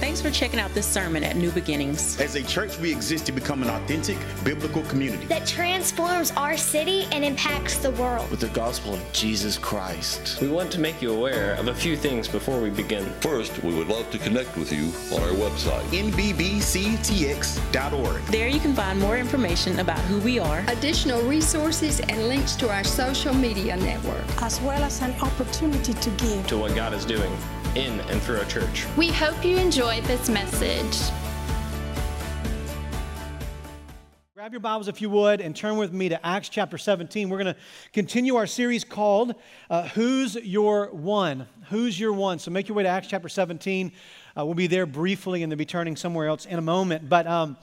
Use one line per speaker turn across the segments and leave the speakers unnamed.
Thanks for checking out this sermon at New Beginnings.
As a church, we exist to become an authentic biblical community
that transforms our city and impacts the world
with the gospel of Jesus Christ.
We want to make you aware of a few things before we begin.
First, we would love to connect with you on our website,
nbbctx.org.
There you can find more information about who we are,
additional resources, and links to our social media network,
as well as an opportunity to give
to what God is doing in and through our church.
We hope you enjoyed this message.
Grab your Bibles if you would and turn with me to Acts chapter 17. We're going to continue our series called uh, Who's Your One? Who's Your One? So make your way to Acts chapter 17. Uh, we'll be there briefly and then be turning somewhere else in a moment. But um,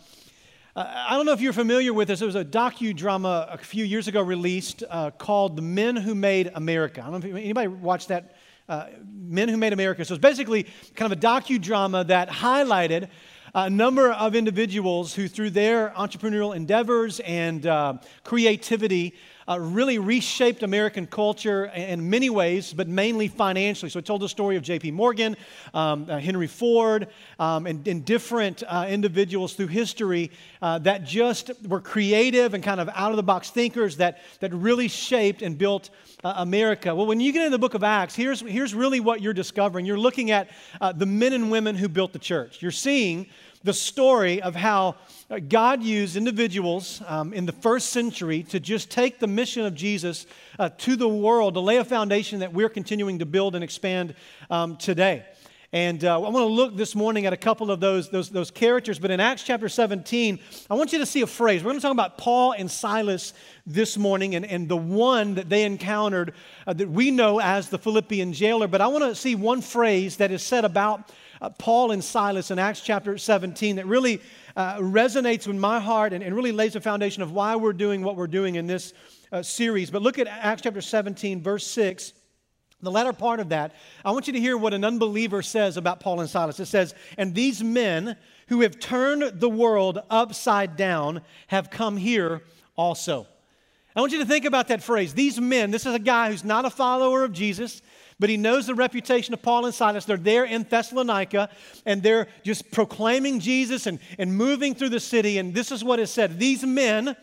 uh, I don't know if you're familiar with this. There was a docudrama a few years ago released uh, called The Men Who Made America. I don't know if anybody watched that. Uh, Men Who Made America. So it's basically kind of a docudrama that highlighted a number of individuals who, through their entrepreneurial endeavors and uh, creativity, uh, really reshaped American culture in many ways, but mainly financially. So it told the story of J.P. Morgan, um, uh, Henry Ford, um, and, and, different uh, individuals through history uh, that just were creative and kind of out of the box thinkers that, that really shaped and built uh, America. Well, when you get into the book of Acts, here's, here's really what you're discovering. You're looking at uh, the men and women who built the church. You're seeing the story of how uh, God used individuals um, in the first century to just take the mission of Jesus uh, to the world, to lay a foundation that we're continuing to build and expand um, today. And uh, I want to look this morning at a couple of those, those, those characters. But in Acts chapter 17, I want you to see a phrase. We're going to talk about Paul and Silas this morning and, and the one that they encountered uh, that we know as the Philippian jailer. But I want to see one phrase that is said about uh, Paul and Silas in Acts chapter 17 that really uh, resonates with my heart and, and, really lays the foundation of why we're doing what we're doing in this uh, series. But look at Acts chapter 17, verse 6. The latter part of that, I want you to hear what an unbeliever says about Paul and Silas. It says, And these men who have turned the world upside down have come here also. I want you to think about that phrase. These men, this is a guy who's not a follower of Jesus, but he knows the reputation of Paul and Silas. They're there in Thessalonica and they're just proclaiming Jesus and, and moving through the city. And this is what is said These men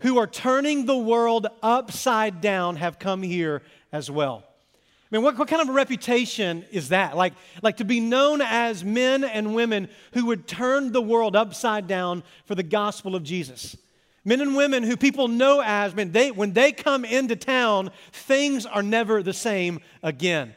who are turning the world upside down have come here as well. I mean, what, what kind of a reputation is that? Like, like to be known as men and women who would turn the world upside down for the gospel of Jesus. Men and women who people know as men, they, when they come into town, things are never the same again.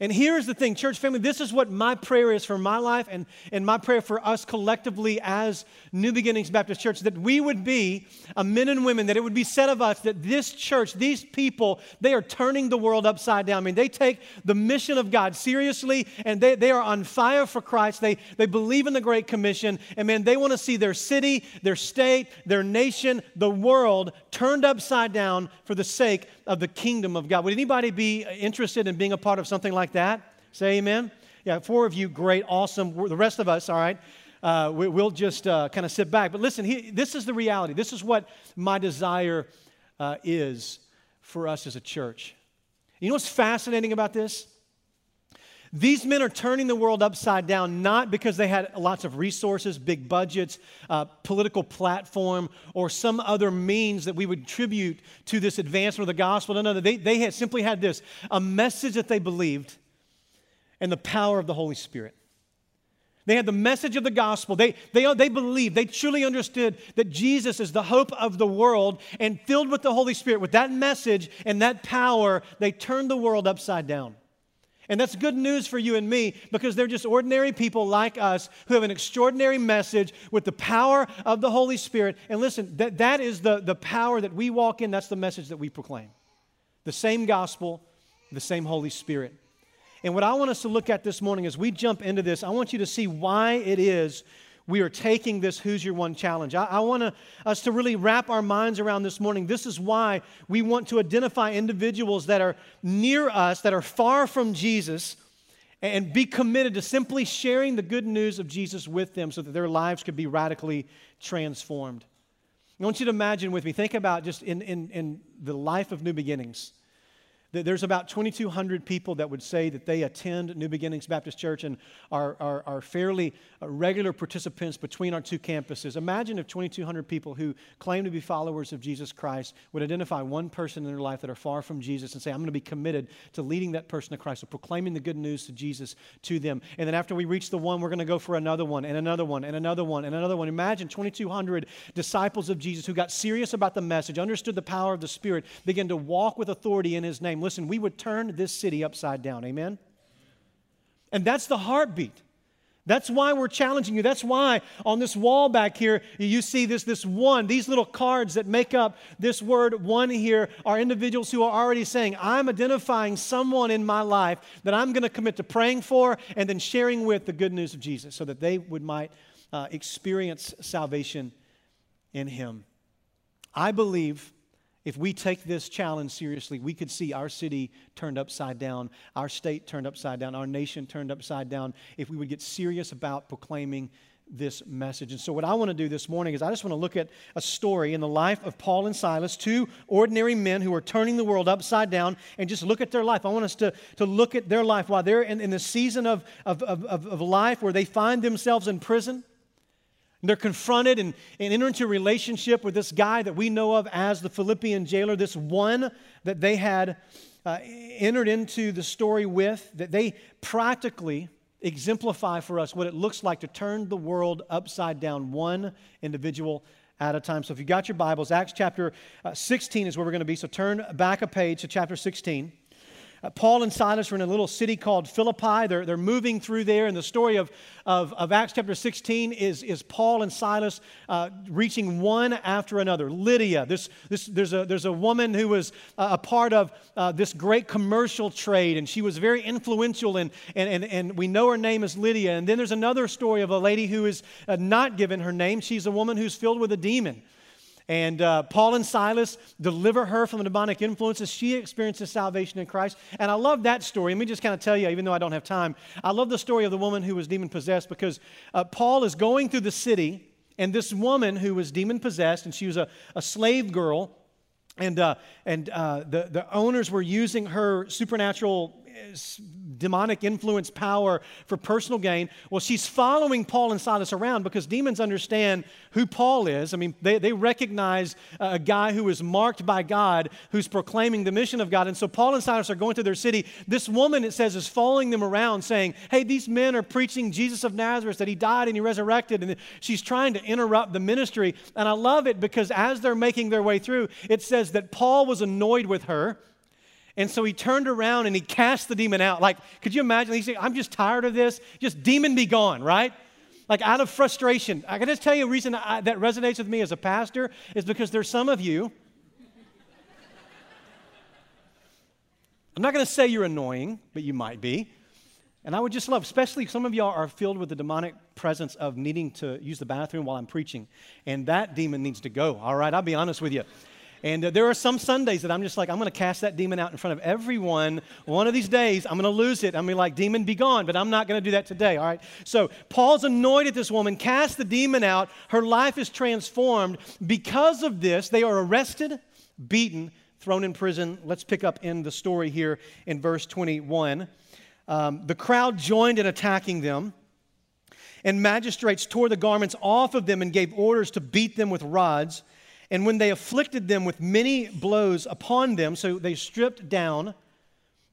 And here's the thing, church family, this is what my prayer is for my life and, and my prayer for us collectively as New Beginnings Baptist Church that we would be a men and women, that it would be said of us that this church, these people, they are turning the world upside down. I mean, they take the mission of God seriously and they, they are on fire for Christ. They, they believe in the Great Commission. And man, they want to see their city, their state, their nation, the world turned upside down for the sake of the kingdom of God. Would anybody be interested in being a part of something like that? Say amen. Yeah, four of you, great, awesome. The rest of us, all right, uh, we, will just uh, kind of sit back. But listen, he, this is the reality. This is what my desire uh, is for us as a church. You know what's fascinating about this? These men are turning the world upside down not because they had lots of resources, big budgets, uh, political platform, or some other means that we would attribute to this advancement of the gospel. No, no, they, they had simply had this a message that they believed and the power of the Holy Spirit. They had the message of the gospel. They, they, they believed, they truly understood that Jesus is the hope of the world, and filled with the Holy Spirit, with that message and that power, they turned the world upside down. And that's good news for you and me because they're just ordinary people like us who have an extraordinary message with the power of the Holy Spirit. And listen, that, that is the, the power that we walk in, that's the message that we proclaim. The same gospel, the same Holy Spirit. And what I want us to look at this morning as we jump into this, I want you to see why it is we are taking this Who's Your One challenge. I, I want us to really wrap our minds around this morning. This is why we want to identify individuals that are near us, that are far from Jesus, and be committed to simply sharing the good news of Jesus with them so that their lives could be radically transformed. I want you to imagine with me, think about just in, in, in the life of new beginnings. There's about 2,200 people that would say that they attend New Beginnings Baptist Church and are, are, are fairly uh, regular participants between our two campuses. Imagine if 2,200 people who claim to be followers of Jesus Christ would identify one person in their life that are far from Jesus and say, I'm going to be committed to leading that person to Christ, or proclaiming the good news to Jesus to them. And then after we reach the one, we're going to go for another one, and another one, and another one, and another one. Imagine 2,200 disciples of Jesus who got serious about the message, understood the power of the Spirit, began to walk with authority in His name name, listen, we would turn this city upside down. Amen? And that's the heartbeat. That's why we're challenging you. That's why on this wall back here, you see this, this one, these little cards that make up this word one here are individuals who are already saying, I'm identifying someone in my life that I'm going to commit to praying for and then sharing with the good news of Jesus so that they would might uh, experience salvation in him. I believe if we take this challenge seriously, we could see our city turned upside down, our state turned upside down, our nation turned upside down, if we would get serious about proclaiming this message. And so, what I want to do this morning is I just want to look at a story in the life of Paul and Silas, two ordinary men who are turning the world upside down, and just look at their life. I want us to, to look at their life while they're in, in the season of, of, of, of life where they find themselves in prison. They're confronted and, and enter into a relationship with this guy that we know of as the Philippian jailer, this one that they had uh, entered into the story with, that they practically exemplify for us what it looks like to turn the world upside down, one individual at a time. So if you got your Bibles, Acts chapter uh, 16 is where we're going to be. So turn back a page to chapter 16. Uh, Paul and Silas are in a little city called Philippi. They're, they're moving through there, and the story of, of, of Acts chapter 16 is, is Paul and Silas uh, reaching one after another. Lydia, this, this, there's, a, there's a woman who was uh, a part of uh, this great commercial trade, and she was very influential, and, and, and, and we know her name is Lydia. And then there's another story of a lady who is uh, not given her name. She's a woman who's filled with a demon. And uh, Paul and Silas deliver her from the demonic influences. She experiences salvation in Christ. And I love that story. Let me just kind of tell you, even though I don't have time, I love the story of the woman who was demon possessed because uh, Paul is going through the city, and this woman who was demon possessed, and she was a, a slave girl, and, uh, and uh, the, the owners were using her supernatural demonic influence power for personal gain. Well, she's following Paul and Silas around because demons understand who Paul is. I mean, they, they recognize a guy who is marked by God, who's proclaiming the mission of God. And so Paul and Silas are going to their city. This woman, it says, is following them around saying, Hey, these men are preaching Jesus of Nazareth, that he died and he resurrected. And she's trying to interrupt the ministry. And I love it because as they're making their way through, it says that Paul was annoyed with her and so he turned around and he cast the demon out. Like, could you imagine? He said, I'm just tired of this. Just demon be gone, right? Like out of frustration. I can just tell you a reason I, that resonates with me as a pastor is because there's some of you. I'm not going to say you're annoying, but you might be. And I would just love, especially some of y'all are filled with the demonic presence of needing to use the bathroom while I'm preaching. And that demon needs to go, all right? I'll be honest with you. And uh, there are some Sundays that I'm just like, I'm going to cast that demon out in front of everyone. One of these days, I'm going to lose it. I'm going to be like, demon, be gone. But I'm not going to do that today, all right? So Paul's annoyed at this woman, cast the demon out. Her life is transformed. Because of this, they are arrested, beaten, thrown in prison. Let's pick up in the story here in verse 21. Um, the crowd joined in attacking them. And magistrates tore the garments off of them and gave orders to beat them with rods. And when they afflicted them with many blows upon them, so they stripped down,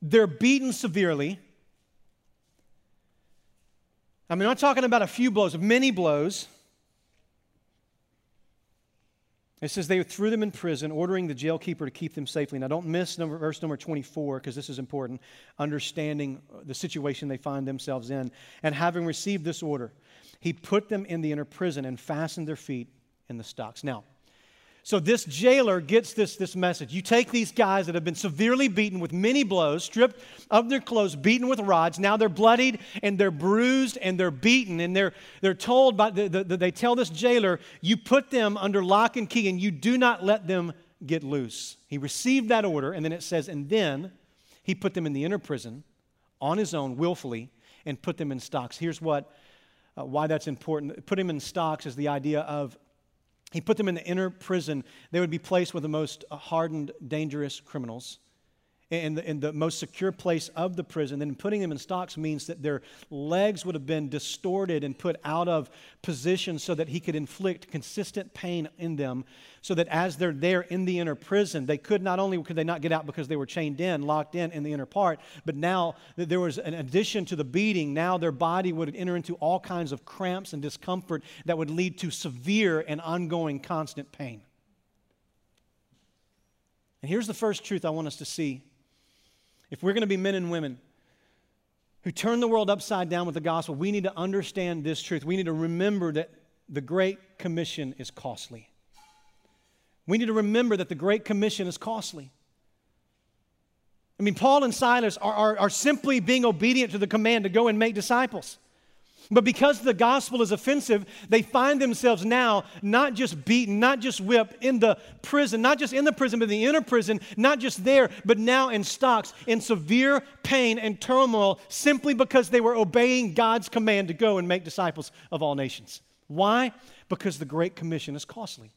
they're beaten severely. I mean, I'm talking about a few blows, many blows. It says they threw them in prison, ordering the jailkeeper to keep them safely. Now, don't miss number, verse number 24 because this is important. Understanding the situation they find themselves in. And having received this order, he put them in the inner prison and fastened their feet in the stocks. Now, so this jailer gets this, this message. You take these guys that have been severely beaten with many blows, stripped of their clothes, beaten with rods. Now they're bloodied and they're bruised and they're beaten. And they're, they're told by the, the, the, they tell this jailer, you put them under lock and key and you do not let them get loose. He received that order, and then it says, and then he put them in the inner prison on his own, willfully, and put them in stocks. Here's what uh, why that's important. Put him in stocks is the idea of he put them in the inner prison. They would be placed with the most hardened, dangerous criminals. In the, in the most secure place of the prison. Then putting them in stocks means that their legs would have been distorted and put out of position so that he could inflict consistent pain in them. So that as they're there in the inner prison, they could not only could they not get out because they were chained in, locked in in the inner part, but now there was an addition to the beating. Now their body would enter into all kinds of cramps and discomfort that would lead to severe and ongoing constant pain. And here's the first truth I want us to see if we're going to be men and women who turn the world upside down with the gospel, we need to understand this truth. We need to remember that the Great Commission is costly. We need to remember that the Great Commission is costly. I mean, Paul and Silas are, are, are simply being obedient to the command to go and make disciples. But because the gospel is offensive, they find themselves now not just beaten, not just whipped in the prison, not just in the prison, but in the inner prison, not just there, but now in stocks, in severe pain and turmoil, simply because they were obeying God's command to go and make disciples of all nations. Why? Because the Great Commission is costly.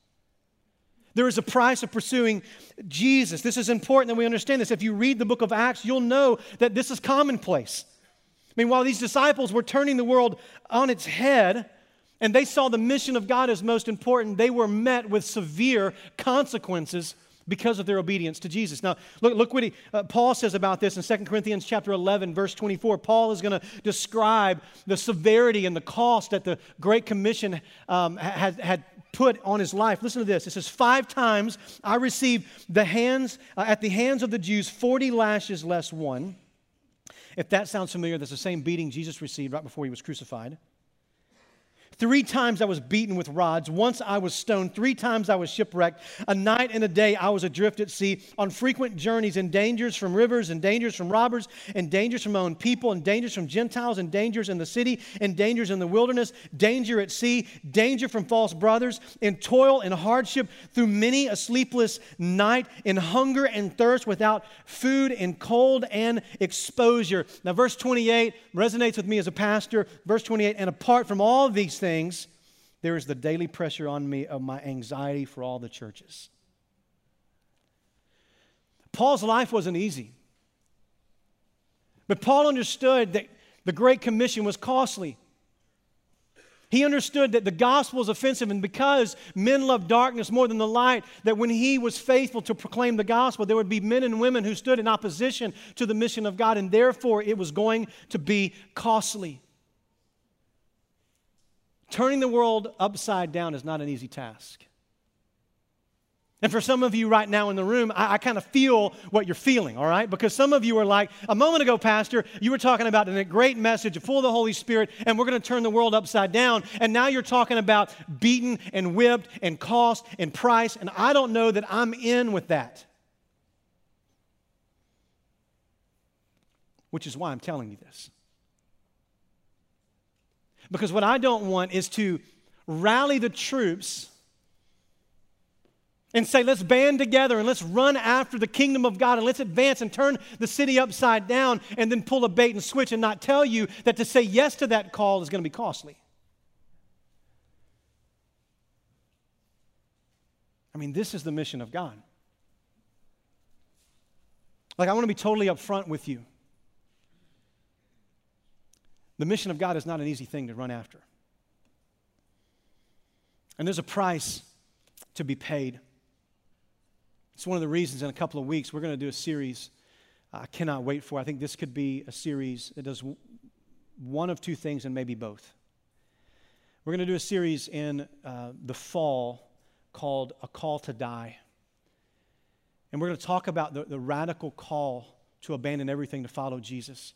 There is a price of pursuing Jesus. This is important that we understand this. If you read the book of Acts, you'll know that this is commonplace. I mean, while these disciples were turning the world on its head, and they saw the mission of God as most important, they were met with severe consequences because of their obedience to Jesus. Now, look, look what he, uh, Paul says about this in 2 Corinthians chapter 11, verse 24. Paul is going to describe the severity and the cost that the Great Commission um, had, had put on his life. Listen to this. It says, Five times I received the hands, uh, at the hands of the Jews 40 lashes less one. If that sounds familiar, that's the same beating Jesus received right before he was crucified. Three times I was beaten with rods. Once I was stoned. Three times I was shipwrecked. A night and a day I was adrift at sea, on frequent journeys, in dangers from rivers, and dangers from robbers, and dangers from my own people, and dangers from Gentiles, and dangers in the city, and dangers in the wilderness, danger at sea, danger from false brothers, in toil and hardship, through many a sleepless night, in hunger and thirst, without food, in cold and exposure. Now, verse 28 resonates with me as a pastor. Verse 28, and apart from all these things, things, there is the daily pressure on me of my anxiety for all the churches. Paul's life wasn't easy. But Paul understood that the Great Commission was costly. He understood that the gospel is offensive, and because men love darkness more than the light, that when he was faithful to proclaim the gospel, there would be men and women who stood in opposition to the mission of God, and therefore it was going to be costly. Turning the world upside down is not an easy task. And for some of you right now in the room, I, I kind of feel what you're feeling, all right? Because some of you are like, a moment ago, Pastor, you were talking about a great message full of the Holy Spirit, and we're going to turn the world upside down. And now you're talking about beaten and whipped and cost and price, and I don't know that I'm in with that. Which is why I'm telling you this. Because what I don't want is to rally the troops and say, let's band together and let's run after the kingdom of God and let's advance and turn the city upside down and then pull a bait and switch and not tell you that to say yes to that call is going to be costly. I mean, this is the mission of God. Like, I want to be totally upfront with you. The mission of God is not an easy thing to run after. And there's a price to be paid. It's one of the reasons in a couple of weeks we're going to do a series I cannot wait for. I think this could be a series that does one of two things and maybe both. We're going to do a series in uh, the fall called A Call to Die. And we're going to talk about the, the radical call to abandon everything to follow Jesus.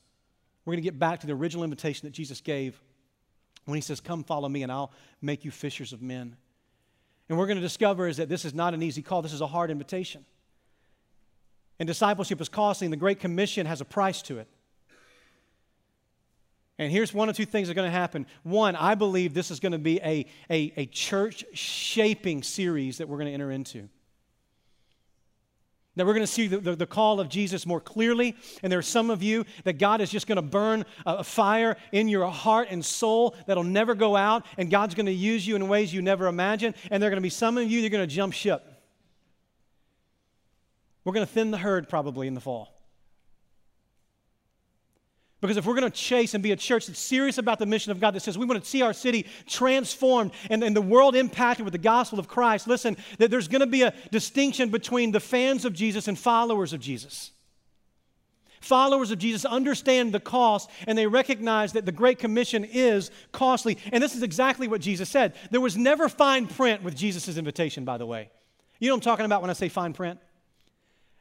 We're going to get back to the original invitation that Jesus gave when he says, Come follow me, and I'll make you fishers of men. And we're going to discover is that this is not an easy call, this is a hard invitation. And discipleship is costly, and the Great Commission has a price to it. And here's one or two things that are going to happen. One, I believe this is going to be a, a, a church shaping series that we're going to enter into. That we're going to see the, the, the, call of Jesus more clearly. And there are some of you that God is just going to burn a fire in your heart and soul that'll never go out. And God's going to use you in ways you never imagined. And there are going to be some of you that are going to jump ship. We're going to thin the herd probably in the fall. Because if we're going to chase and be a church that's serious about the mission of God, that says we want to see our city transformed and, and the world impacted with the gospel of Christ, listen, that there's going to be a distinction between the fans of Jesus and followers of Jesus. Followers of Jesus understand the cost and they recognize that the Great Commission is costly. And this is exactly what Jesus said. There was never fine print with Jesus' invitation, by the way. You know what I'm talking about when I say fine print?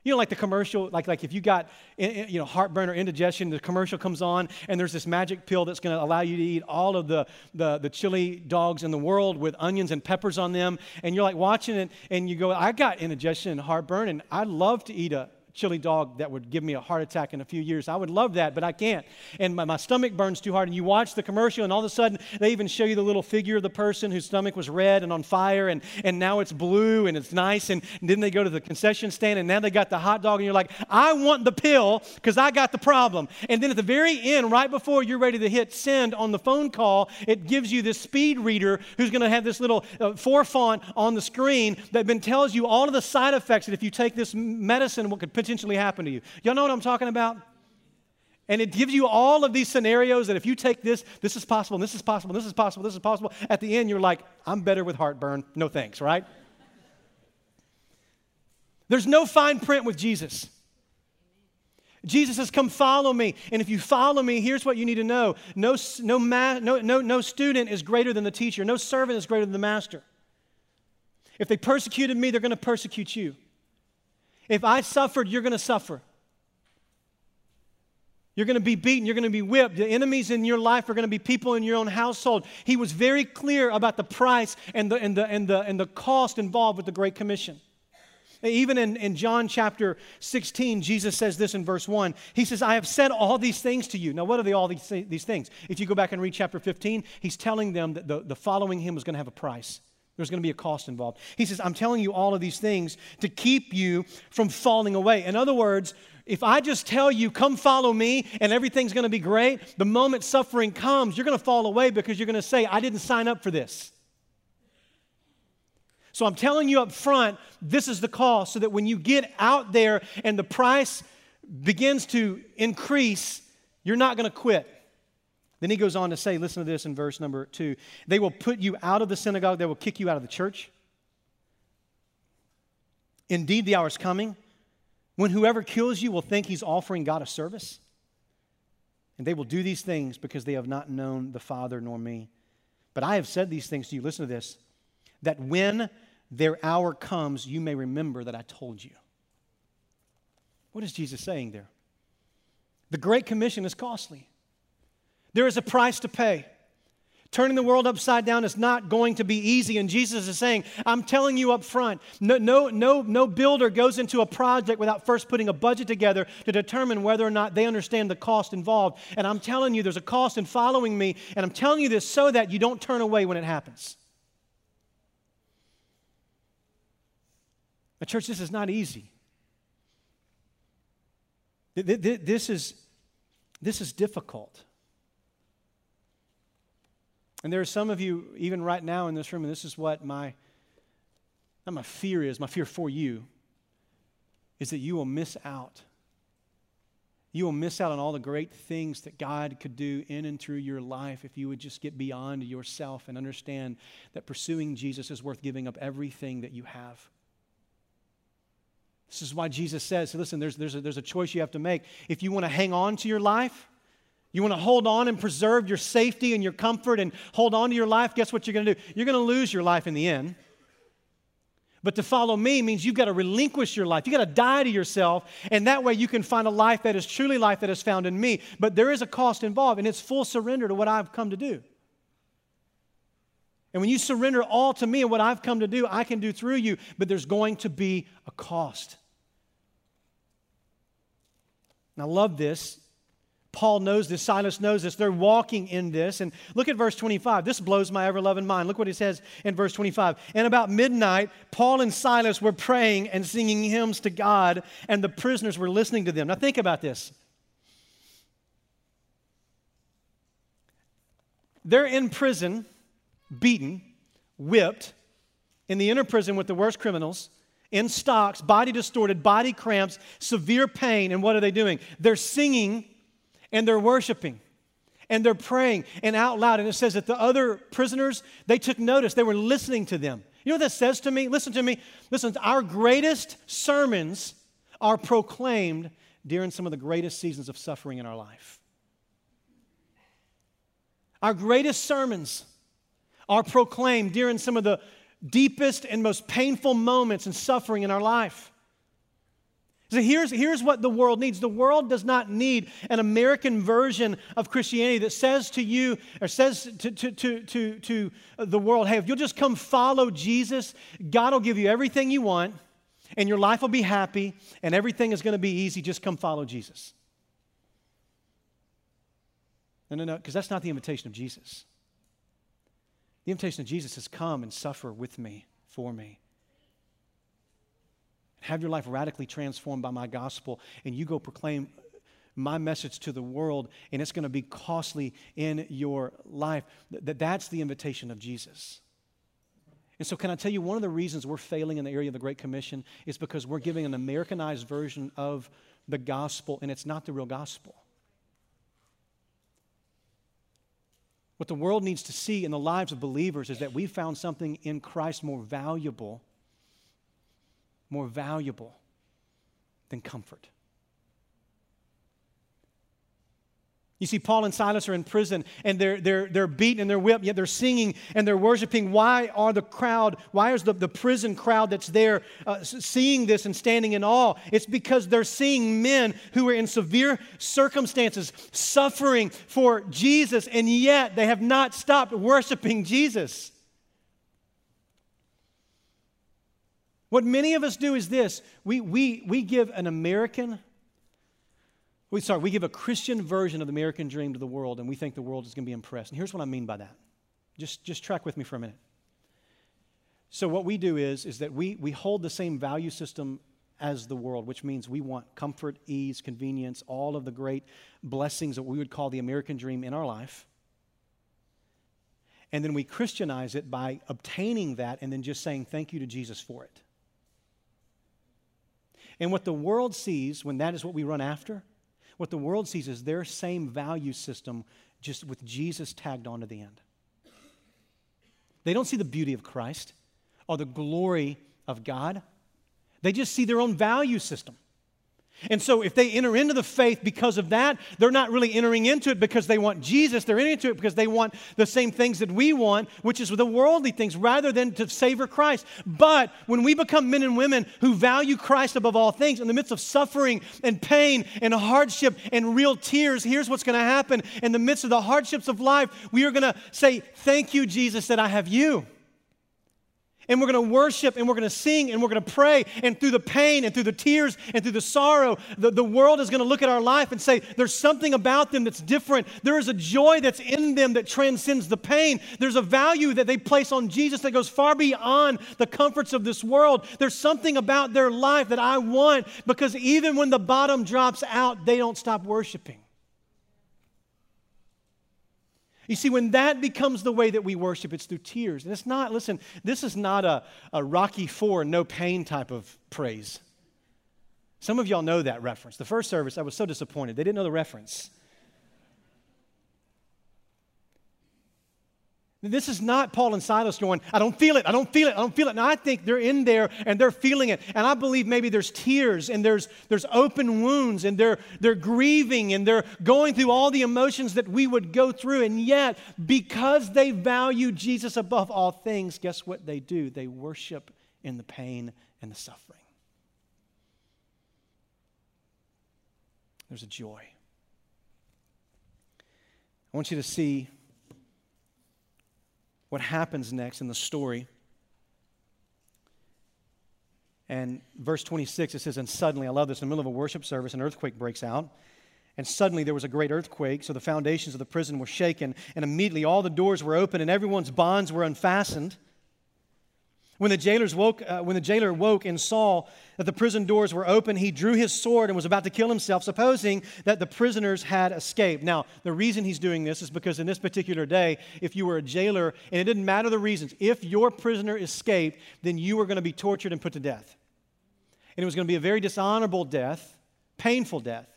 You know, like the commercial, like, like if you got you know, heartburn or indigestion, the commercial comes on and there's this magic pill that's going to allow you to eat all of the, the, the chili dogs in the world with onions and peppers on them. And you're like watching it and you go, I got indigestion and heartburn and I'd love to eat a, chili dog that would give me a heart attack in a few years. I would love that, but I can't. And my, my stomach burns too hard. And you watch the commercial, and all of a sudden, they even show you the little figure of the person whose stomach was red and on fire, and, and now it's blue and it's nice. And, then they go to the concession stand, and now they got the hot dog, and you're like, I want the pill because I got the problem. And then at the very end, right before you're ready to hit send on the phone call, it gives you this speed reader who's going to have this little uh, four font on the screen that then tells you all of the side effects that if you take this medicine, what could potentially happen to you. Y'all know what I'm talking about? And it gives you all of these scenarios that if you take this, this is possible, this is possible, this is possible, this is possible. At the end, you're like, I'm better with heartburn. No thanks, right? There's no fine print with Jesus. Jesus says, Come follow me. And if you follow me, here's what you need to know no, no, ma- no, no, no student is greater than the teacher, no servant is greater than the master. If they persecuted me, they're going to persecute you. If I suffered, you're going to suffer. You're going to be beaten. You're going to be whipped. The enemies in your life are going to be people in your own household. He was very clear about the price and the, and the, and the, and the cost involved with the Great Commission. Even in, in John chapter 16, Jesus says this in verse 1. He says, I have said all these things to you. Now, what are they all these, these things? If you go back and read chapter 15, he's telling them that the, the following him was going to have a price. There's going to be a cost involved. He says, I'm telling you all of these things to keep you from falling away. In other words, if I just tell you, come follow me and everything's going to be great, the moment suffering comes, you're going to fall away because you're going to say, I didn't sign up for this. So I'm telling you up front, this is the cost so that when you get out there and the price begins to increase, you're not going to quit. Then he goes on to say, listen to this in verse number two they will put you out of the synagogue, they will kick you out of the church. Indeed, the hour is coming when whoever kills you will think he's offering God a service. And they will do these things because they have not known the Father nor me. But I have said these things to you. Listen to this that when their hour comes, you may remember that I told you. What is Jesus saying there? The Great Commission is costly. There is a price to pay. Turning the world upside down is not going to be easy. And Jesus is saying, I'm telling you up front, no, no, no, no builder goes into a project without first putting a budget together to determine whether or not they understand the cost involved. And I'm telling you, there's a cost in following me. And I'm telling you this so that you don't turn away when it happens. Now, church, this is not easy. This is, this is difficult. And there are some of you, even right now in this room, and this is what my, not my fear is, my fear for you, is that you will miss out. You will miss out on all the great things that God could do in and through your life if you would just get beyond yourself and understand that pursuing Jesus is worth giving up everything that you have. This is why Jesus says, listen, there's, there's, a, there's a choice you have to make. If you want to hang on to your life, you want to hold on and preserve your safety and your comfort and hold on to your life, guess what you're going to do? You're going to lose your life in the end. But to follow me means you've got to relinquish your life. You've got to die to yourself, and that way you can find a life that is truly life that is found in me. But there is a cost involved, and it's full surrender to what I've come to do. And when you surrender all to me and what I've come to do, I can do through you, but there's going to be a cost. And I love this Paul knows this, Silas knows this. They're walking in this. And look at verse 25. This blows my ever loving mind. Look what he says in verse 25. And about midnight, Paul and Silas were praying and singing hymns to God, and the prisoners were listening to them. Now, think about this. They're in prison, beaten, whipped, in the inner prison with the worst criminals in stocks, body distorted, body cramps, severe pain. And what are they doing? They're singing and they're worshiping and they're praying and out loud. And it says that the other prisoners, they took notice, they were listening to them. You know what that says to me? Listen to me. Listen, our greatest sermons are proclaimed during some of the greatest seasons of suffering in our life. Our greatest sermons are proclaimed during some of the deepest and most painful moments and suffering in our life. So here's, here's what the world needs. The world does not need an American version of Christianity that says to you, or says to, to, to, to, to the world, hey, if you'll just come follow Jesus, God will give you everything you want, and your life will be happy, and everything is going to be easy. Just come follow Jesus. No, no, no, because that's not the invitation of Jesus. The invitation of Jesus is come and suffer with me, for me. Have your life radically transformed by my gospel, and you go proclaim my message to the world, and it's going to be costly in your life. That, that's the invitation of Jesus. And so, can I tell you one of the reasons we're failing in the area of the Great Commission is because we're giving an Americanized version of the gospel, and it's not the real gospel. What the world needs to see in the lives of believers is that we found something in Christ more valuable more valuable than comfort. You see, Paul and Silas are in prison and they're, they're, they're beaten and they're whipped, yet they're singing and they're worshiping. Why are the crowd, why is the, the prison crowd that's there uh, seeing this and standing in awe? It's because they're seeing men who are in severe circumstances, suffering for Jesus, and yet they have not stopped worshiping Jesus. What many of us do is this we, we, we give an American, we, sorry, we give a Christian version of the American dream to the world, and we think the world is going to be impressed. And here's what I mean by that. Just, just track with me for a minute. So, what we do is, is that we, we hold the same value system as the world, which means we want comfort, ease, convenience, all of the great blessings that we would call the American dream in our life. And then we Christianize it by obtaining that and then just saying thank you to Jesus for it. And what the world sees when that is what we run after, what the world sees is their same value system just with Jesus tagged onto the end. They don't see the beauty of Christ or the glory of God. They just see their own value system. And so, if they enter into the faith because of that, they're not really entering into it because they want Jesus. They're entering into it because they want the same things that we want, which is the worldly things, rather than to savor Christ. But when we become men and women who value Christ above all things, in the midst of suffering and pain and hardship and real tears, here's what's going to happen. In the midst of the hardships of life, we are going to say, Thank you, Jesus, that I have you and we're going to worship and we're going to sing and we're going to pray. And through the pain and through the tears and through the sorrow, the, the world is going to look at our life and say, There's something about them that's different. There is a joy that's in them that transcends the pain. There's a value that they place on Jesus that goes far beyond the comforts of this world. There's something about their life that I want because even when the bottom drops out, they don't stop worshiping. You see, when that becomes the way that we worship, it's through tears. And it's not, listen, this is not a, a Rocky Four, no pain type of praise. Some of y'all know that reference. The first service, I was so disappointed. They didn't know the reference. This is not Paul and Silas going, I don't feel it, I don't feel it, I don't feel it. And I think they're in there and they're feeling it. And I believe maybe there's tears and there's, there's open wounds and they're, they're grieving and they're going through all the emotions that we would go through. And yet, because they value Jesus above all things, guess what they do? They worship in the pain and the suffering. There's a joy. I want you to see what happens next in the story. And verse 26, it says, And suddenly, I love this, in the middle of a worship service, an earthquake breaks out. And suddenly there was a great earthquake, so the foundations of the prison were shaken, and immediately all the doors were open, and everyone's bonds were unfastened. When the, jailers woke, uh, when the jailer woke and saw that the prison doors were open, he drew his sword and was about to kill himself, supposing that the prisoners had escaped. Now, the reason he's doing this is because in this particular day, if you were a jailer, and it didn't matter the reasons, if your prisoner escaped, then you were going to be tortured and put to death. And it was going to be a very dishonorable death, painful death.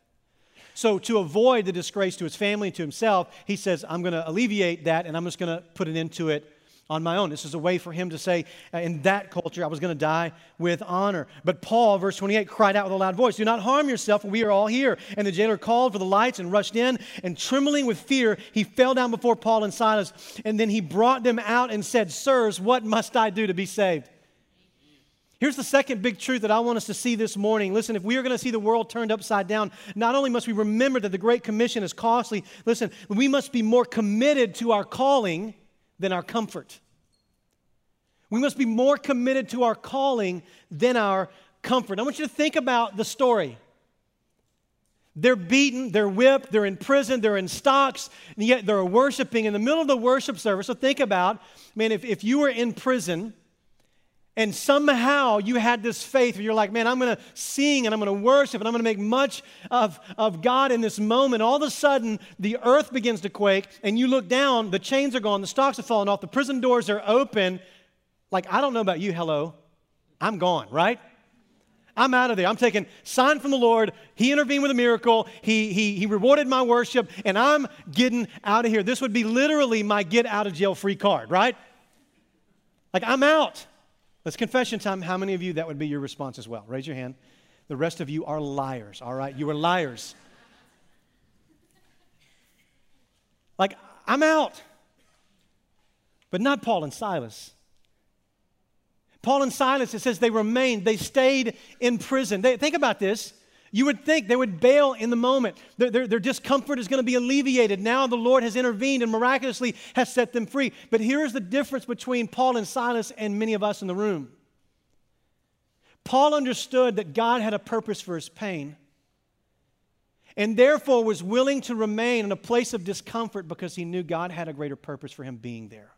So, to avoid the disgrace to his family and to himself, he says, I'm going to alleviate that and I'm just going to put an end to it on my own. This is a way for him to say, uh, in that culture, I was going to die with honor. But Paul, verse 28, cried out with a loud voice, Do not harm yourself, we are all here. And the jailer called for the lights and rushed in, and trembling with fear, he fell down before Paul and Silas. And then he brought them out and said, Sirs, what must I do to be saved? Here's the second big truth that I want us to see this morning. Listen, if we are going to see the world turned upside down, not only must we remember that the Great Commission is costly, listen, we must be more committed to our calling than our comfort. We must be more committed to our calling than our comfort. I want you to think about the story. They're beaten, they're whipped, they're in prison, they're in stocks, and yet they're worshiping in the middle of the worship service. So think about, man, if, if you were in prison, and somehow you had this faith where you're like, man, I'm going to sing and I'm going to worship and I'm going to make much of, of God in this moment. All of a sudden, the earth begins to quake and you look down, the chains are gone, the stocks have fallen off, the prison doors are open. Like, I don't know about you, hello. I'm gone, right? I'm out of there. I'm taking sign from the Lord. He intervened with a miracle. He, he, he rewarded my worship, and I'm getting out of here. This would be literally my get out of jail free card, right? Like, I'm out. Let's confession time. How many of you that would be your response as well? Raise your hand. The rest of you are liars, all right? You are liars. Like, I'm out. But not Paul and Silas. Paul and Silas, it says they remained, they stayed in prison. They, think about this. You would think they would bail in the moment. Their, their, their discomfort is going to be alleviated. Now the Lord has intervened and miraculously has set them free. But here's the difference between Paul and Silas and many of us in the room. Paul understood that God had a purpose for his pain and therefore was willing to remain in a place of discomfort because he knew God had a greater purpose for him being there.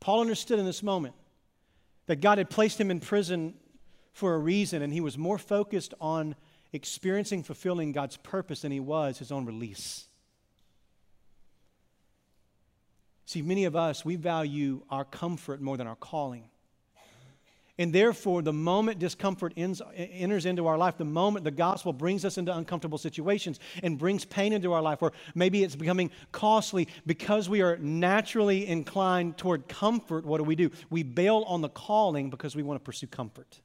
Paul understood in this moment that God had placed him in prison for a reason, and he was more focused on experiencing fulfilling God's purpose than he was his own release. See, many of us, we value our comfort more than our calling. And therefore, the moment discomfort ends, enters into our life, the moment the gospel brings us into uncomfortable situations and brings pain into our life, or maybe it's becoming costly because we are naturally inclined toward comfort, what do we do? We bail on the calling because we want to pursue comfort.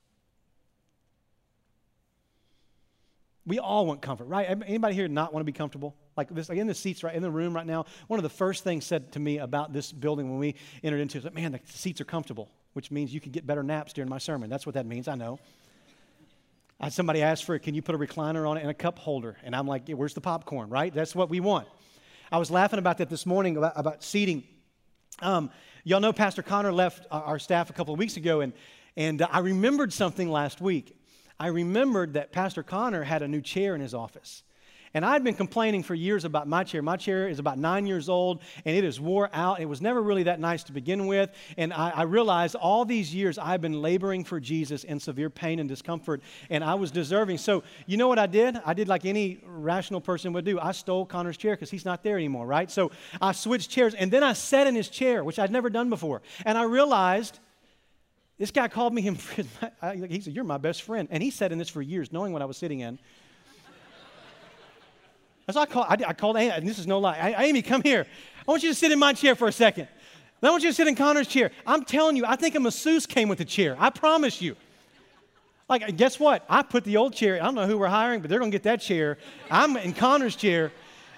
We all want comfort, right? Anybody here not want to be comfortable? Like this, like in the seats right in the room right now. One of the first things said to me about this building when we entered into it, was, man, the seats are comfortable, which means you can get better naps during my sermon. That's what that means. I know. I somebody asked for, it, can you put a recliner on it and a cup holder? And I'm like, yeah, where's the popcorn, right? That's what we want. I was laughing about that this morning about, about seating. Um, y'all know Pastor Connor left our staff a couple of weeks ago, and, and I remembered something last week. I remembered that Pastor Connor had a new chair in his office. And I'd been complaining for years about my chair. My chair is about nine years old and it is wore out. It was never really that nice to begin with. And I, I, realized all these years I've been laboring for Jesus in severe pain and discomfort, and I was deserving. So, you know what I did? I did like any rational person would do. I stole Connor's chair because he's not there anymore, right? So I switched chairs and then I sat in his chair, which I'd never done before. And I realized this guy called me him. He said, "You're my best friend," and he sat in this for years, knowing what I was sitting in. As I called, I, I called Amy, and this is no lie. I, Amy, come here. I want you to sit in my chair for a second. Then I want you to sit in Connor's chair. I'm telling you, I think a masseuse came with the chair. I promise you. Like, guess what? I put the old chair. I don't know who we're hiring, but they're going to get that chair. I'm in Connor's chair,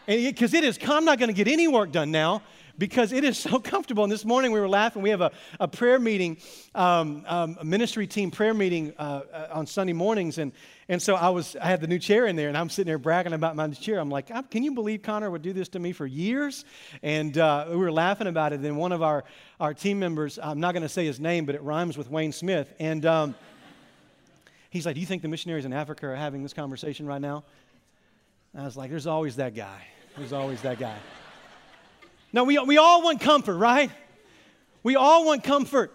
because it is. I'm not going to get any work done now because it is so comfortable. And this morning we were laughing. We have a, a prayer meeting, um, um, a ministry team prayer meeting uh, uh, on Sunday mornings. And, and so I was, I had the new chair in there and I'm sitting there bragging about my chair. I'm like, can you believe Connor would do this to me for years? And uh, we were laughing about it. And one of our, our team members, I'm not going to say his name, but it rhymes with Wayne Smith. And um, he's like, do you think the missionaries in Africa are having this conversation right now? And I was like, there's always that guy. There's always that guy. Now, we, we all want comfort, right? We all want comfort.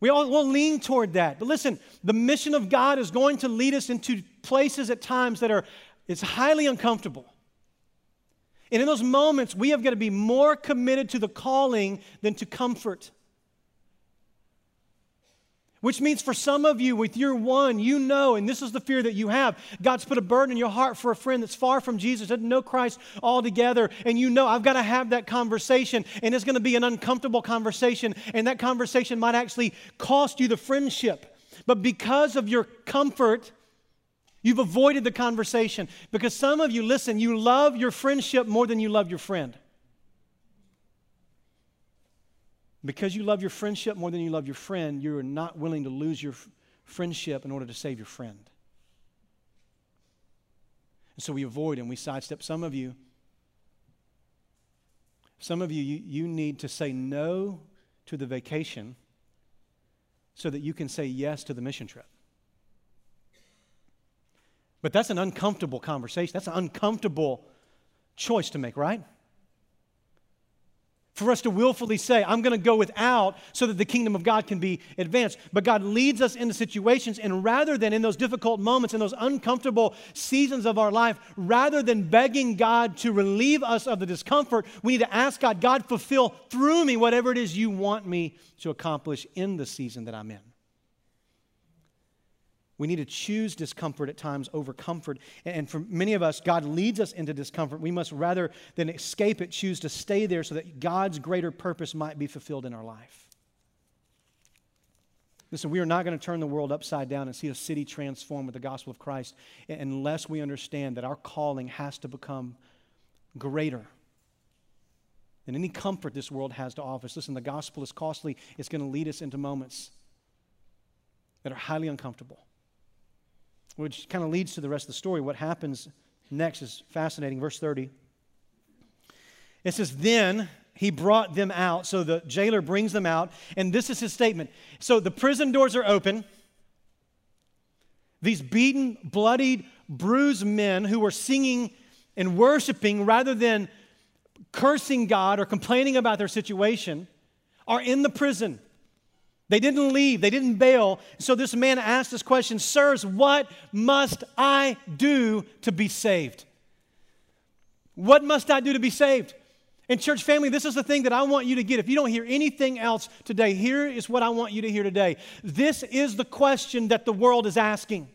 We all will lean toward that. But listen, the mission of God is going to lead us into places at times that are it's highly uncomfortable. And in those moments, we have got to be more committed to the calling than to comfort. Which means for some of you, with your one, you know, and this is the fear that you have. God's put a burden in your heart for a friend that's far from Jesus, doesn't know Christ altogether, and you know, I've got to have that conversation, and it's going to be an uncomfortable conversation, and that conversation might actually cost you the friendship. But because of your comfort, you've avoided the conversation. Because some of you, listen, you love your friendship more than you love your friend. Because you love your friendship more than you love your friend, you're not willing to lose your f- friendship in order to save your friend. And so we avoid and we sidestep. Some of you, some of you, you, you need to say no to the vacation so that you can say yes to the mission trip. But that's an uncomfortable conversation. That's an uncomfortable choice to make, right? For us to willfully say, I'm going to go without so that the kingdom of God can be advanced. But God leads us into situations, and rather than in those difficult moments, in those uncomfortable seasons of our life, rather than begging God to relieve us of the discomfort, we need to ask God, God, fulfill through me whatever it is you want me to accomplish in the season that I'm in. We need to choose discomfort at times over comfort. And for many of us, God leads us into discomfort. We must rather than escape it, choose to stay there so that God's greater purpose might be fulfilled in our life. Listen, we are not going to turn the world upside down and see a city transformed with the gospel of Christ unless we understand that our calling has to become greater than any comfort this world has to offer. Listen, the gospel is costly, it's going to lead us into moments that are highly uncomfortable which kind of leads to the rest of the story. What happens next is fascinating. Verse 30. It says, Then he brought them out. So the jailer brings them out, and this is his statement. So the prison doors are open. These beaten, bloodied, bruised men who were singing and worshiping rather than cursing God or complaining about their situation are in the prison. They didn't leave, they didn't bail. So this man asked this question Sirs, what must I do to be saved? What must I do to be saved? And, church family, this is the thing that I want you to get. If you don't hear anything else today, here is what I want you to hear today. This is the question that the world is asking.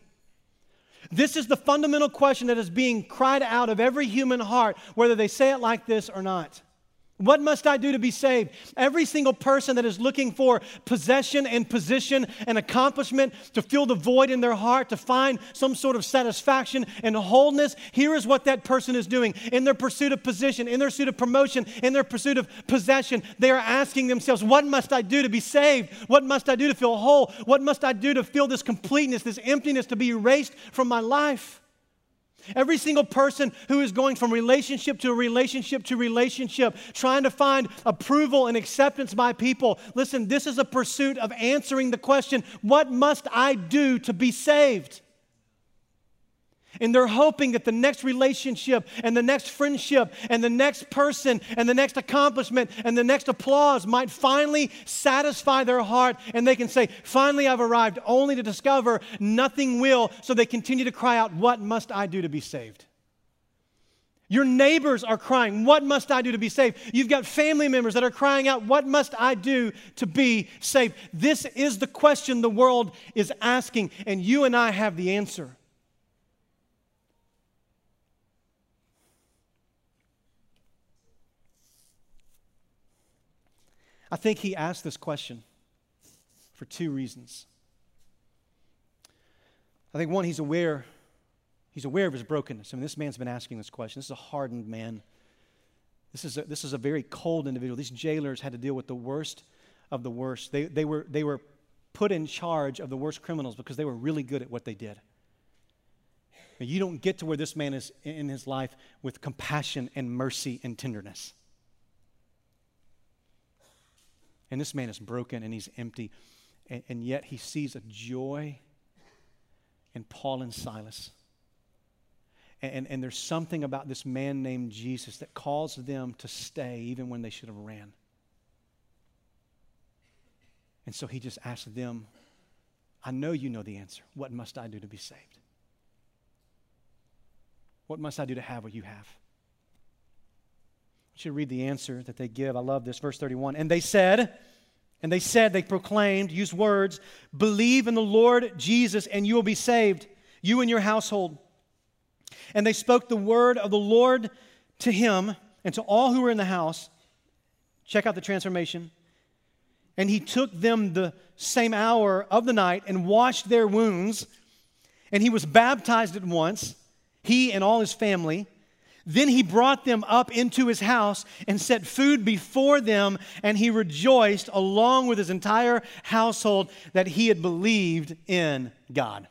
This is the fundamental question that is being cried out of every human heart, whether they say it like this or not. What must I do to be saved? Every single person that is looking for possession and position and accomplishment to fill the void in their heart, to find some sort of satisfaction and wholeness, here is what that person is doing. In their pursuit of position, in their pursuit of promotion, in their pursuit of possession, they are asking themselves, What must I do to be saved? What must I do to feel whole? What must I do to feel this completeness, this emptiness to be erased from my life? Every single person who is going from relationship to relationship to relationship, trying to find approval and acceptance by people. Listen, this is a pursuit of answering the question what must I do to be saved? And they're hoping that the next relationship and the next friendship and the next person and the next accomplishment and the next applause might finally satisfy their heart and they can say, Finally, I've arrived, only to discover nothing will. So they continue to cry out, What must I do to be saved? Your neighbors are crying, What must I do to be saved? You've got family members that are crying out, What must I do to be saved? This is the question the world is asking, and you and I have the answer. I think he asked this question for two reasons. I think one, he's aware, he's aware of his brokenness. I mean, this man's been asking this question. This is a hardened man. This is a, this is a very cold individual. These jailers had to deal with the worst of the worst. They, they, were, they were put in charge of the worst criminals because they were really good at what they did. You don't get to where this man is in his life with compassion and mercy and tenderness. And this man is broken and he's empty. And, and yet he sees a joy in Paul and Silas. And, and there's something about this man named Jesus that calls them to stay even when they should have ran. And so he just asks them, I know you know the answer. What must I do to be saved? What must I do to have what you have? Should read the answer that they give. I love this. Verse 31. And they said, And they said, they proclaimed, used words, believe in the Lord Jesus and you will be saved, you and your household. And they spoke the word of the Lord to him and to all who were in the house. Check out the transformation. And he took them the same hour of the night and washed their wounds. And he was baptized at once, he and all his family. Then he brought them up into his house and set food before them, and he rejoiced along with his entire household that he had believed in God.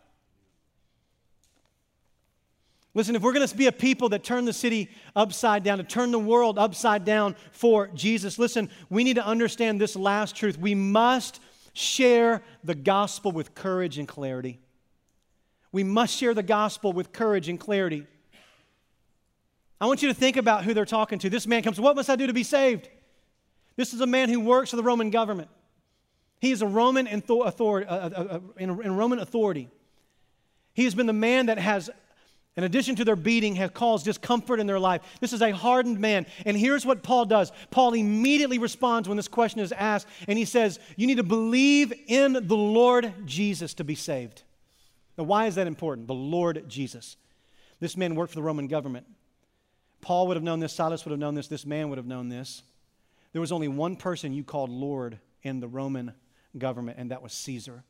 Listen, if we're going to be a people that turn the city upside down, to turn the world upside down for Jesus, listen, we need to understand this last truth. We must share the gospel with courage and clarity. We must share the gospel with courage and clarity. I want you to think about who they're talking to. This man comes, What must I do to be saved? This is a man who works for the Roman government. He is a Roman authority, uh, uh, uh, in Roman authority. He has been the man that has in addition to their beating, has caused discomfort in their life. This is a hardened man. And here's what Paul does Paul immediately responds when this question is asked, and he says, You need to believe in the Lord Jesus to be saved. Now, why is that important? The Lord Jesus. This man worked for the Roman government. Paul would have known this, Silas would have known this, this man would have known this. There was only one person you called Lord in the Roman government, and that was Caesar.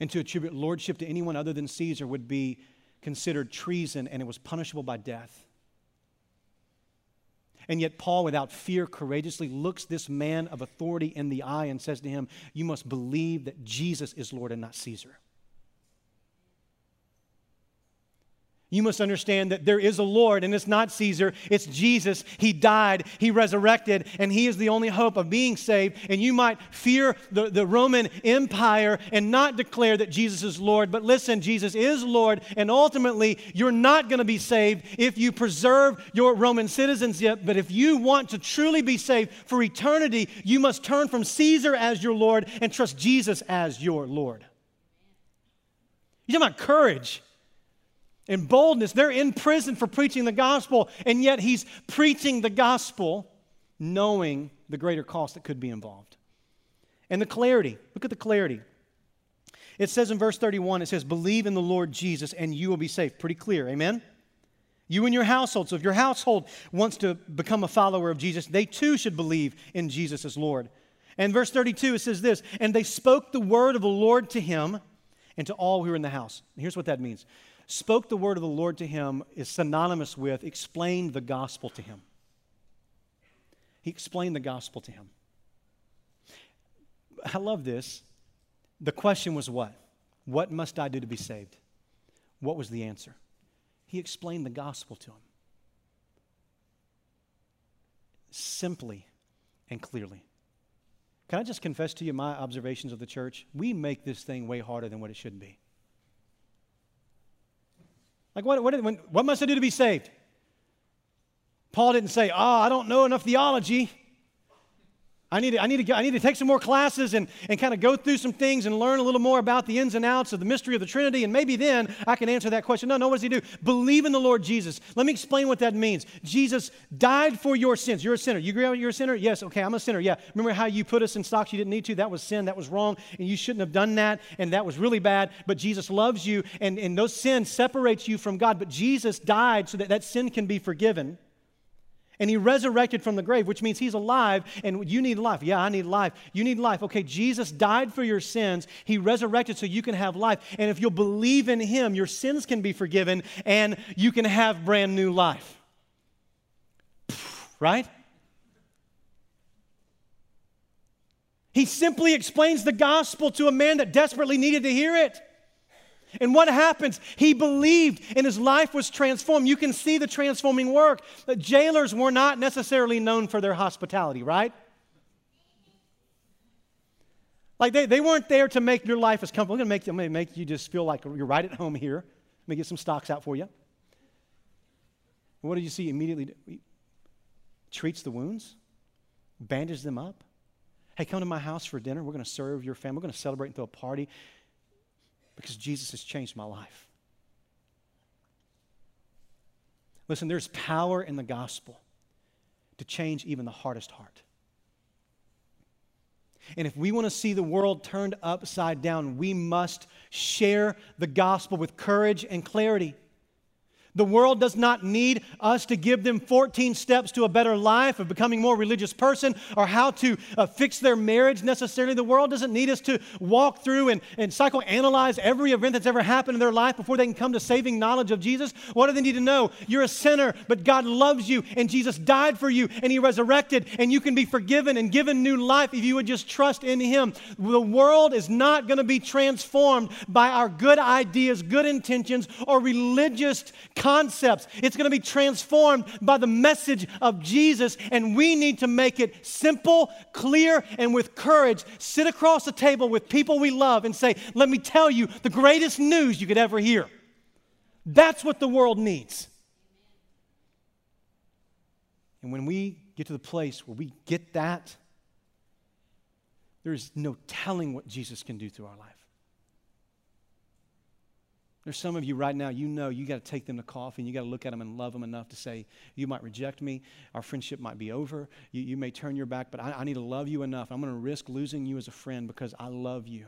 And to attribute lordship to anyone other than Caesar would be considered treason and it was punishable by death. And yet, Paul, without fear, courageously looks this man of authority in the eye and says to him, You must believe that Jesus is Lord and not Caesar. You must understand that there is a Lord, and it's not Caesar, it's Jesus. He died, He resurrected, and He is the only hope of being saved. And you might fear the, the Roman Empire and not declare that Jesus is Lord, but listen, Jesus is Lord, and ultimately, you're not going to be saved if you preserve your Roman citizenship. But if you want to truly be saved for eternity, you must turn from Caesar as your Lord and trust Jesus as your Lord. You're talking about courage and boldness. They're in prison for preaching the gospel, and yet he's preaching the gospel knowing the greater cost that could be involved. And the clarity, look at the clarity. It says in verse 31, it says, Believe in the Lord Jesus and you will be saved. Pretty clear, amen? You and your household. So if your household wants to become a follower of Jesus, they too should believe in Jesus as Lord. And verse 32, it says this, And they spoke the word of the Lord to him and to all who were in the house. And here's what that means spoke the word of the Lord to him is synonymous with explained the gospel to him. He explained the gospel to him. I love this. The question was what? What must I do to be saved? What was the answer? He explained the gospel to him. Simply and clearly. Can I just confess to you my observations of the church? We make this thing way harder than what it should be. Like, what, what, what must I do to be saved? Paul didn't say, Oh, I don't know enough theology. I need to, I need to, I need to take some more classes and, and kind of go through some things and learn a little more about the ins and outs of the mystery of the Trinity, and maybe then I can answer that question. No, no, what does he do? Believe in the Lord Jesus. Let me explain what that means. Jesus died for your sins. You're a sinner. You agree you're a sinner? Yes, okay, I'm a sinner. Yeah. Remember how you put us in stocks you didn't need to? That was sin. That was wrong, and you shouldn't have done that, and that was really bad. But Jesus loves you, and, and those sins separates you from God. But Jesus died so that that sin can be forgiven. And he resurrected from the grave, which means he's alive and you need life. Yeah, I need life. You need life. Okay, Jesus died for your sins. He resurrected so you can have life. And if you'll believe in him, your sins can be forgiven and you can have brand new life. Right? He simply explains the gospel to a man that desperately needed to hear it. And what happens? He believed and his life was transformed. You can see the transforming work. The jailers were not necessarily known for their hospitality, right? Like they, they weren't there to make your life as comfortable. I'm going to make, make you just feel like you're right at home here. Let me get some stocks out for you. What did you see immediately? He treats the wounds, bandages them up. Hey, come to my house for dinner. We're going to serve your family. We're going to celebrate and throw a party because Jesus has changed my life. Listen, there's power in the gospel to change even the hardest heart. And if we want to see the world turned upside down, we must share the gospel with courage and clarity. The world does not need us to give them 14 steps to a better life of becoming more religious person or how to uh, fix their marriage necessarily. The world doesn't need us to walk through and, and psychoanalyze every event that's ever happened in their life before they can come to saving knowledge of Jesus. What do they need to know? You're a sinner, but God loves you and Jesus died for you and He resurrected and you can be forgiven and given new life if you would just trust in Him. The world is not going to be transformed by our good ideas, good intentions, or religious concepts. It's going to be transformed by the message of Jesus, and we need to make it simple, clear, and with courage. Sit across the table with people we love and say, Let me tell you the greatest news you could ever hear. That's what the world needs. And when we get to the place where we get that, there's no telling what Jesus can do through our life. There's some of you right now, you know you got to take them to coffee and you got to look at them and love them enough to say, You might reject me. Our friendship might be over. You, you may turn your back, but I, I need to love you enough. I'm going to risk losing you as a friend because I love you.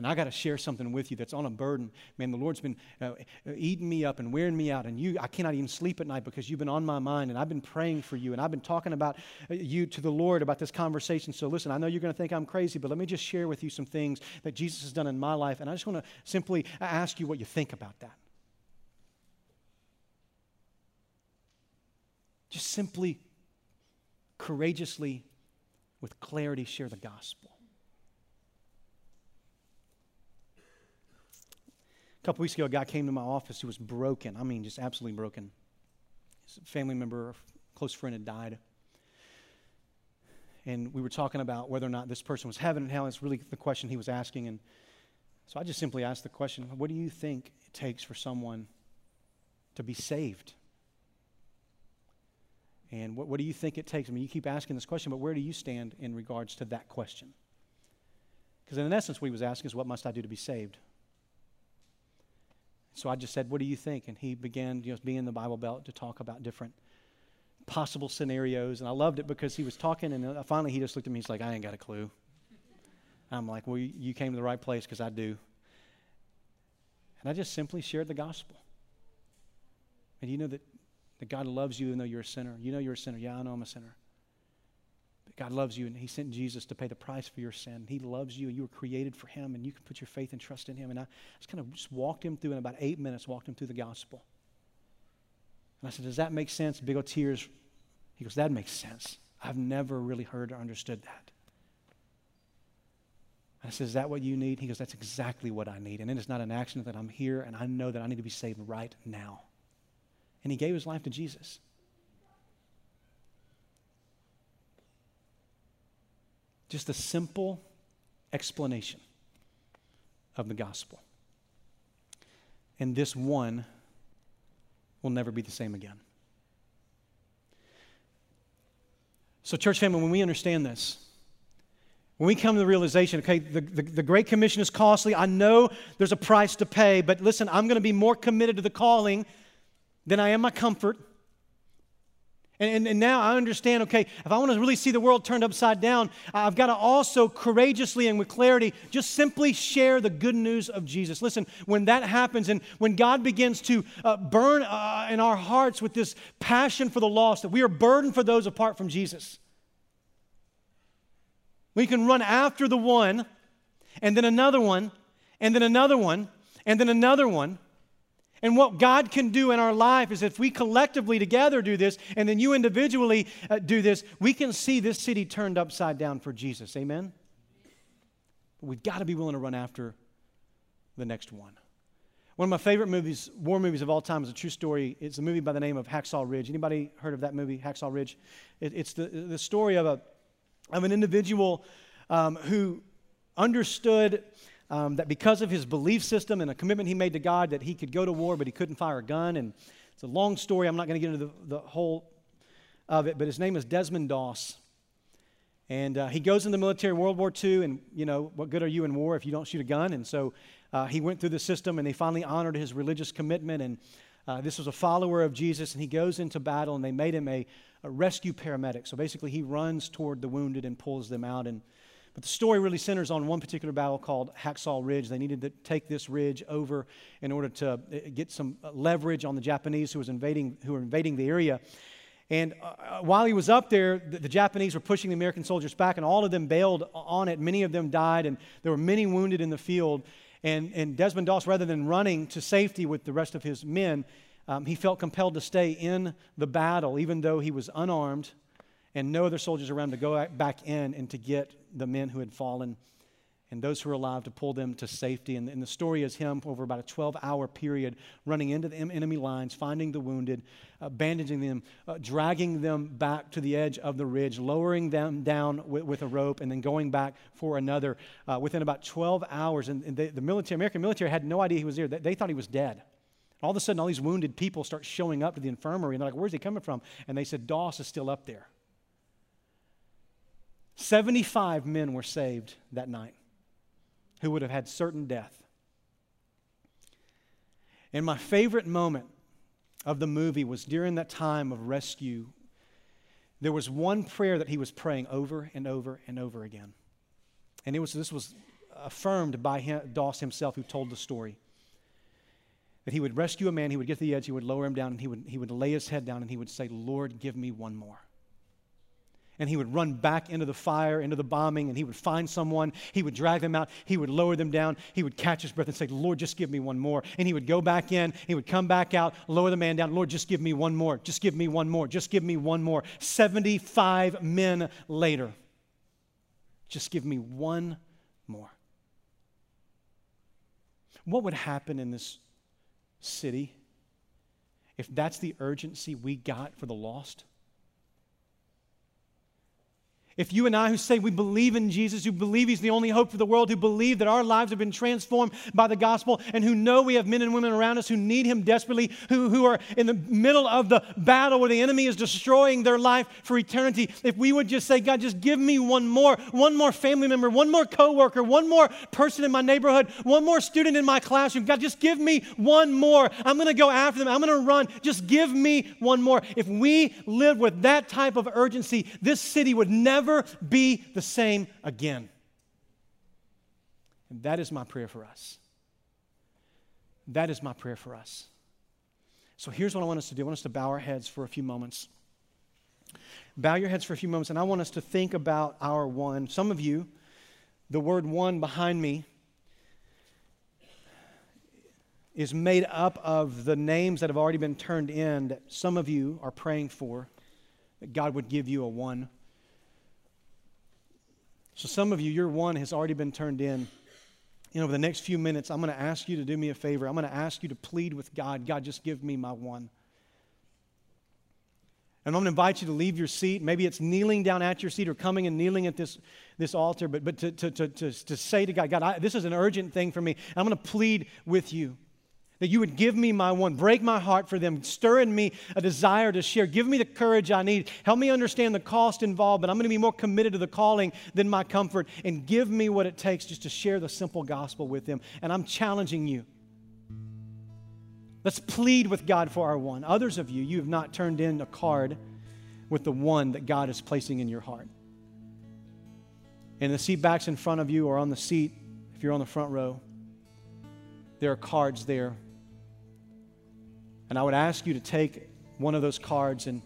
And I got to share something with you that's on a burden. Man, the Lord's been uh, eating me up and wearing me out, and you, I cannot even sleep at night because you've been on my mind, and I've been praying for you, and I've been talking about uh, you to the Lord about this conversation. So listen, I know you're going to think I'm crazy, but let me just share with you some things that Jesus has done in my life, and I just want to simply ask you what you think about that. Just simply, courageously, with clarity, share the gospel. A couple weeks ago, a guy came to my office who was broken. I mean, just absolutely broken. His family member, close friend, had died. And we were talking about whether or not this person was heaven and hell. It's really the question he was asking. And so I just simply asked the question what do you think it takes for someone to be saved? And what, what do you think it takes? I mean, you keep asking this question, but where do you stand in regards to that question? Because in essence, what he was asking is, what must I do to be saved? So I just said, What do you think? And he began, you know, being in the Bible Belt to talk about different possible scenarios. And I loved it because he was talking, and finally he just looked at me. He's like, I ain't got a clue. I'm like, Well, you came to the right place because I do. And I just simply shared the gospel. And you know that, that God loves you even though you're a sinner. You know you're a sinner. Yeah, I know I'm a sinner. God loves you, and He sent Jesus to pay the price for your sin. He loves you, and you were created for Him, and you can put your faith and trust in Him. And I just kind of just walked him through in about eight minutes, walked him through the gospel. And I said, Does that make sense? Big old tears. He goes, That makes sense. I've never really heard or understood that. I said, Is that what you need? He goes, That's exactly what I need. And it is not an accident that I'm here and I know that I need to be saved right now. And he gave his life to Jesus. Just a simple explanation of the gospel. And this one will never be the same again. So, church family, when we understand this, when we come to the realization, okay, the, the, the, Great Commission is costly. I know there's a price to pay, but listen, I'm going to be more committed to the calling than I am my comfort. And, and, and, now I understand okay, if I want to really see the world turned upside down, I've got to also courageously and with clarity just simply share the good news of Jesus. Listen, when that happens and when God begins to uh, burn uh, in our hearts with this passion for the lost, that we are burdened for those apart from Jesus, we can run after the one, and then another one, and then another one, and then another one and what God can do in our life is if we collectively together do this, and then you individually uh, do this, we can see this city turned upside down for Jesus. Amen? But we've got to be willing to run after the next one. One of my favorite movies, war movies of all time, is a true story. It's a movie by the name of Hacksaw Ridge. Anybody heard of that movie, Hacksaw Ridge? It, it's the, the story of, a, of an individual um, who understood um, that because of his belief system and a commitment he made to God, that he could go to war, but he couldn't fire a gun. And it's a long story. I'm not going to get into the, the whole of it, but his name is Desmond Doss. And uh, he goes in the military in World War II, and, you know, what good are you in war if you don't shoot a gun? And so uh, he went through the system, and they finally honored his religious commitment. And Uh, this was a follower of Jesus, and he goes into battle, and they made him a, a rescue paramedic. So basically, he runs toward the wounded and pulls them out. And but the story really centers on one particular battle called Hacksaw Ridge. They needed to take this ridge over in order to uh, get some leverage on the Japanese who was invading who were invading the area. And uh, uh, while he was up there, the, the, Japanese were pushing the American soldiers back, and all of them bailed on it. Many of them died, and there were many wounded in the field. And, and Desmond Doss, rather than running to safety with the rest of his men, um, he felt compelled to stay in the battle, even though he was unarmed and no other soldiers around to go back in and to get the men who had fallen and those who were alive to pull them to safety. And, and the story is him over about a 12 hour period running into the enemy lines, finding the wounded, uh, bandaging them, uh, dragging them back to the edge of the ridge, lowering them down with, with a rope, and then going back for another uh, within about 12 hours. And, and they, the military, American military had no idea he was there. They, they thought he was dead. All of a sudden, all these wounded people start showing up to the infirmary, and they're like, Where's he coming from? And they said, Doss is still up there. 75 men were saved that night who would have had certain death. And my favorite moment of the movie was during that time of rescue. There was one prayer that he was praying over and over and over again. And it was, this was affirmed by him, Doss himself, who told the story. That he would rescue a man, he would get to the edge, he would lower him down, and he would, he would lay his head down, and he would say, Lord, give me one more and he would run back into the fire, into the bombing, and he would find someone. He would drag them out. He would lower them down. He would catch his breath and say, Lord, just give me one more. And he would go back in. He would come back out, lower the man down. Lord, just give me one more. Just give me one more. Just give me one more. 75 men later, just give me one more. What would happen in this city if that's the urgency we got for the lost? If you and I, who say we believe in Jesus, who believe He's the only hope for the world, who believe that our lives have been transformed by the gospel, and who know we have men and women around us who need Him desperately, who, who are in the middle of the battle where the enemy is destroying their life for eternity, if we would just say, God, just give me one more, one more family member, one more coworker, one more person in my neighborhood, one more student in my classroom, God, just give me one more. I'm going to go after them. I'm going to run. Just give me one more. If we live with that type of urgency, this city would never never be the same again. And that is my prayer for us. That is my prayer for us. So here's what I want us to do I want us to bow our heads for a few moments. Bow your heads for a few moments, and I want us to think about our one. Some of you, the word one behind me is made up of the names that have already been turned in that some of you are praying for, that God would give you a one. So, some of you, your one has already been turned in. You know, over the next few minutes, I'm going to ask you to do me a favor. I'm going to ask you to plead with God God, just give me my one. And I'm going to invite you to leave your seat. Maybe it's kneeling down at your seat or coming and kneeling at this, this altar, but, but to, to, to, to, say to God, God, this is an urgent thing for me. I'm going to plead with you that you would give me my one, break my heart for them, stir in me a desire to share, give me the courage I need, help me understand the cost involved, but I'm going to be more committed to the calling than my comfort, and give me what it takes just to share the simple gospel with them. And I'm challenging you. Let's plead with God for our one. Others of you, you have not turned in a card with the one that God is placing in your heart. And the seat backs in front of you or on the seat, if you're on the front row, there are cards there and I would ask you to take one of those cards and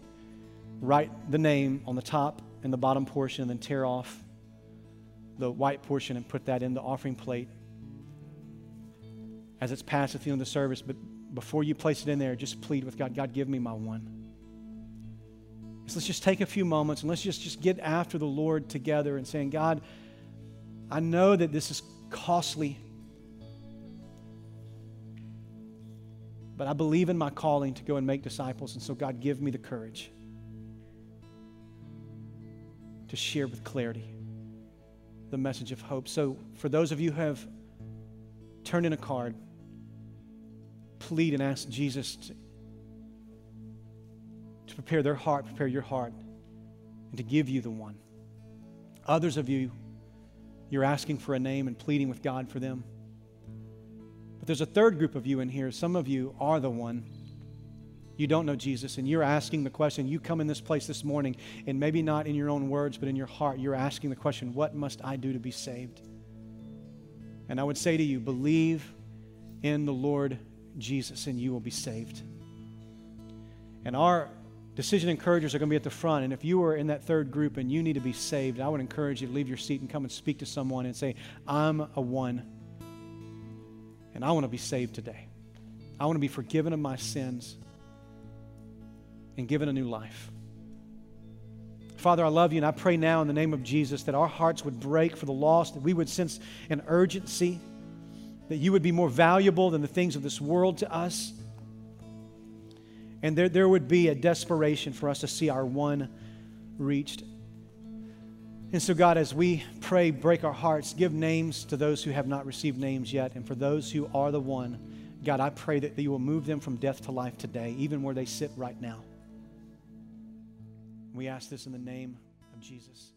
write the name on the top and the bottom portion, and then tear off the white portion and put that in the offering plate as it's passed at the end of the service. But before you place it in there, just plead with God God, give me my one. So let's just take a few moments and let's just, just get after the Lord together and saying, God, I know that this is costly. But I believe in my calling to go and make disciples. And so, God, give me the courage to share with clarity the message of hope. So, for those of you who have turned in a card, plead and ask Jesus to, to prepare their heart, prepare your heart, and to give you the one. Others of you, you're asking for a name and pleading with God for them. But there's a third group of you in here. Some of you are the one. you don't know Jesus and you're asking the question, you come in this place this morning, and maybe not in your own words, but in your heart, you're asking the question, What must I do to be saved? And I would say to you, believe in the Lord Jesus and you will be saved. And our decision encouragers are going to be at the front. And if you are in that third group and you need to be saved, I would encourage you to leave your seat and come and speak to someone and say, I'm a one. And I want to be saved today. I want to be forgiven of my sins and given a new life. Father, I love you, and I pray now in the name of Jesus that our hearts would break for the lost, that we would sense an urgency, that you would be more valuable than the things of this world to us. And there, there would be a desperation for us to see our one reached. And so, God, as we pray, break our hearts, give names to those who have not received names yet, and for those who are the one, God, I pray that you will move them from death to life today, even where they sit right now. We ask this in the name of Jesus.